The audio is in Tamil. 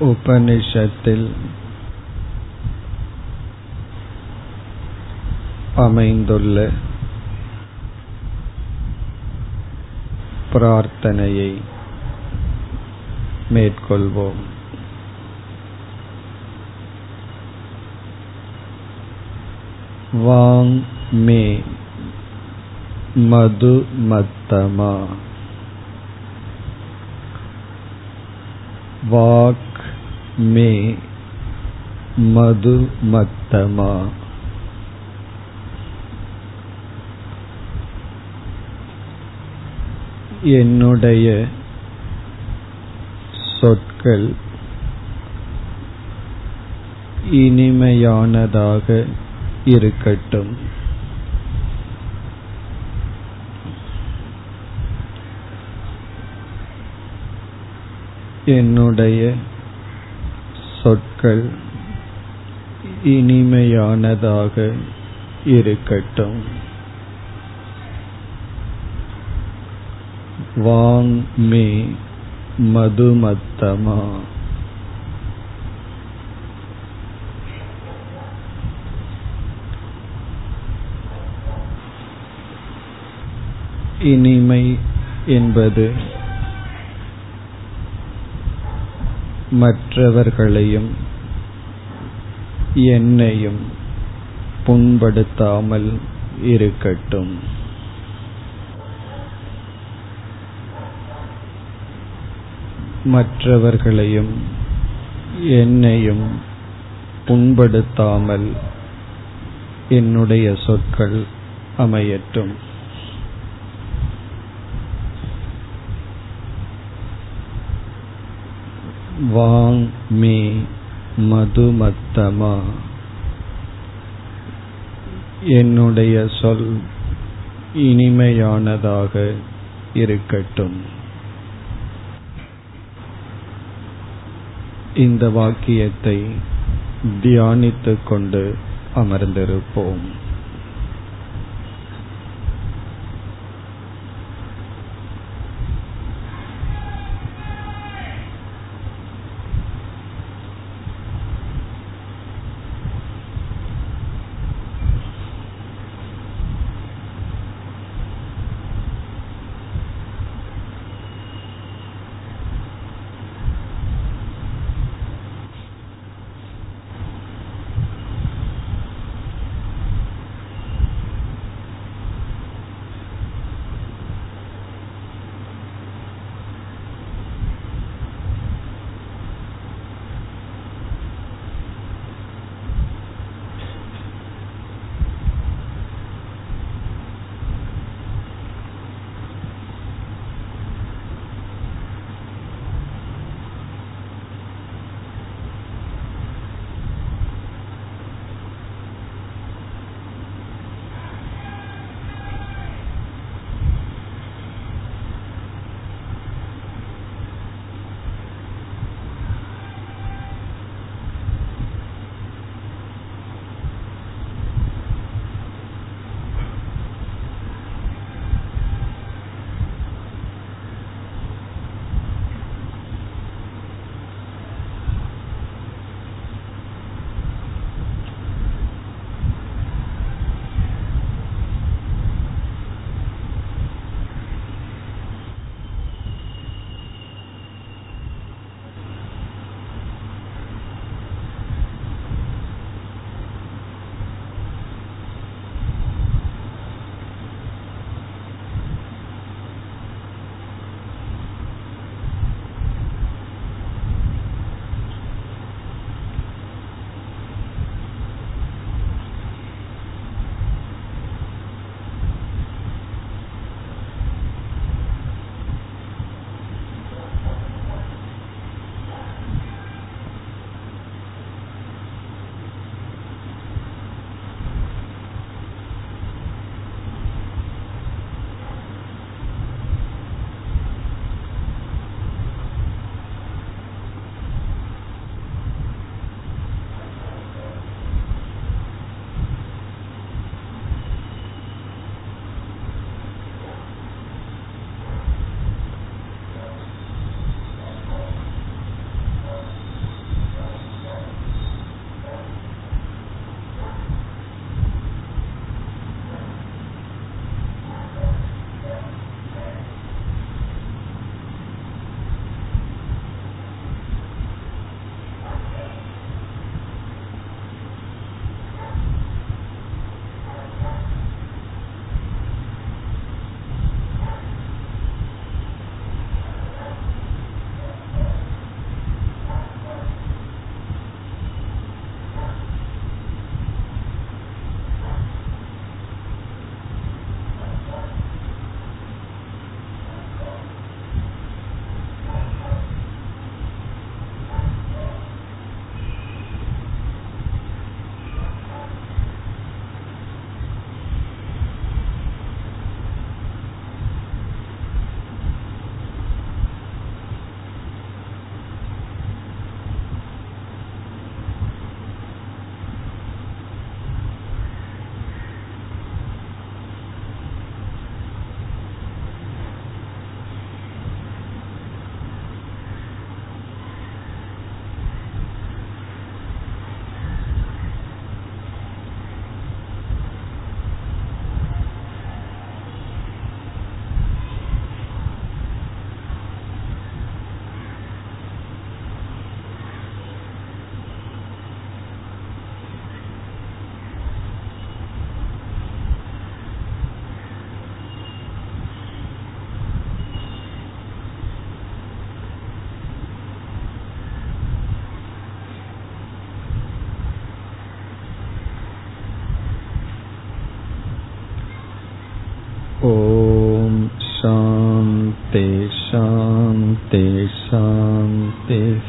உபனிஷத்தில் அமைந்துள்ள பிரார்த்தனையை மேற்கொள்வோம். வாங் மே மதுமத்தமா வாக் மே மதுமத்தமா. என்னுடைய சொற்கள் இனிமையானதாக இருக்கட்டும். என்னுடைய சொற்கள் இனிமையானதாக இருக்கட்டும். வாங் மே மதுமத்தமா. இனிமை என்பது மற்றவர்களையும் என்னையும் புண்படுத்தாமல் இருக்கட்டும். மற்றவர்களையும் என்னையும் புண்படுத்தாமல் என்னுடைய சொற்கள் அமையட்டும். வாங் மே மதுமத்தமா. என்னுடைய சொல் இனிமையானதாக இருக்கட்டும். இந்த வாக்கியத்தை தியானித்துக் கொண்டு அமர்ந்திருப்போம். तेषां तेः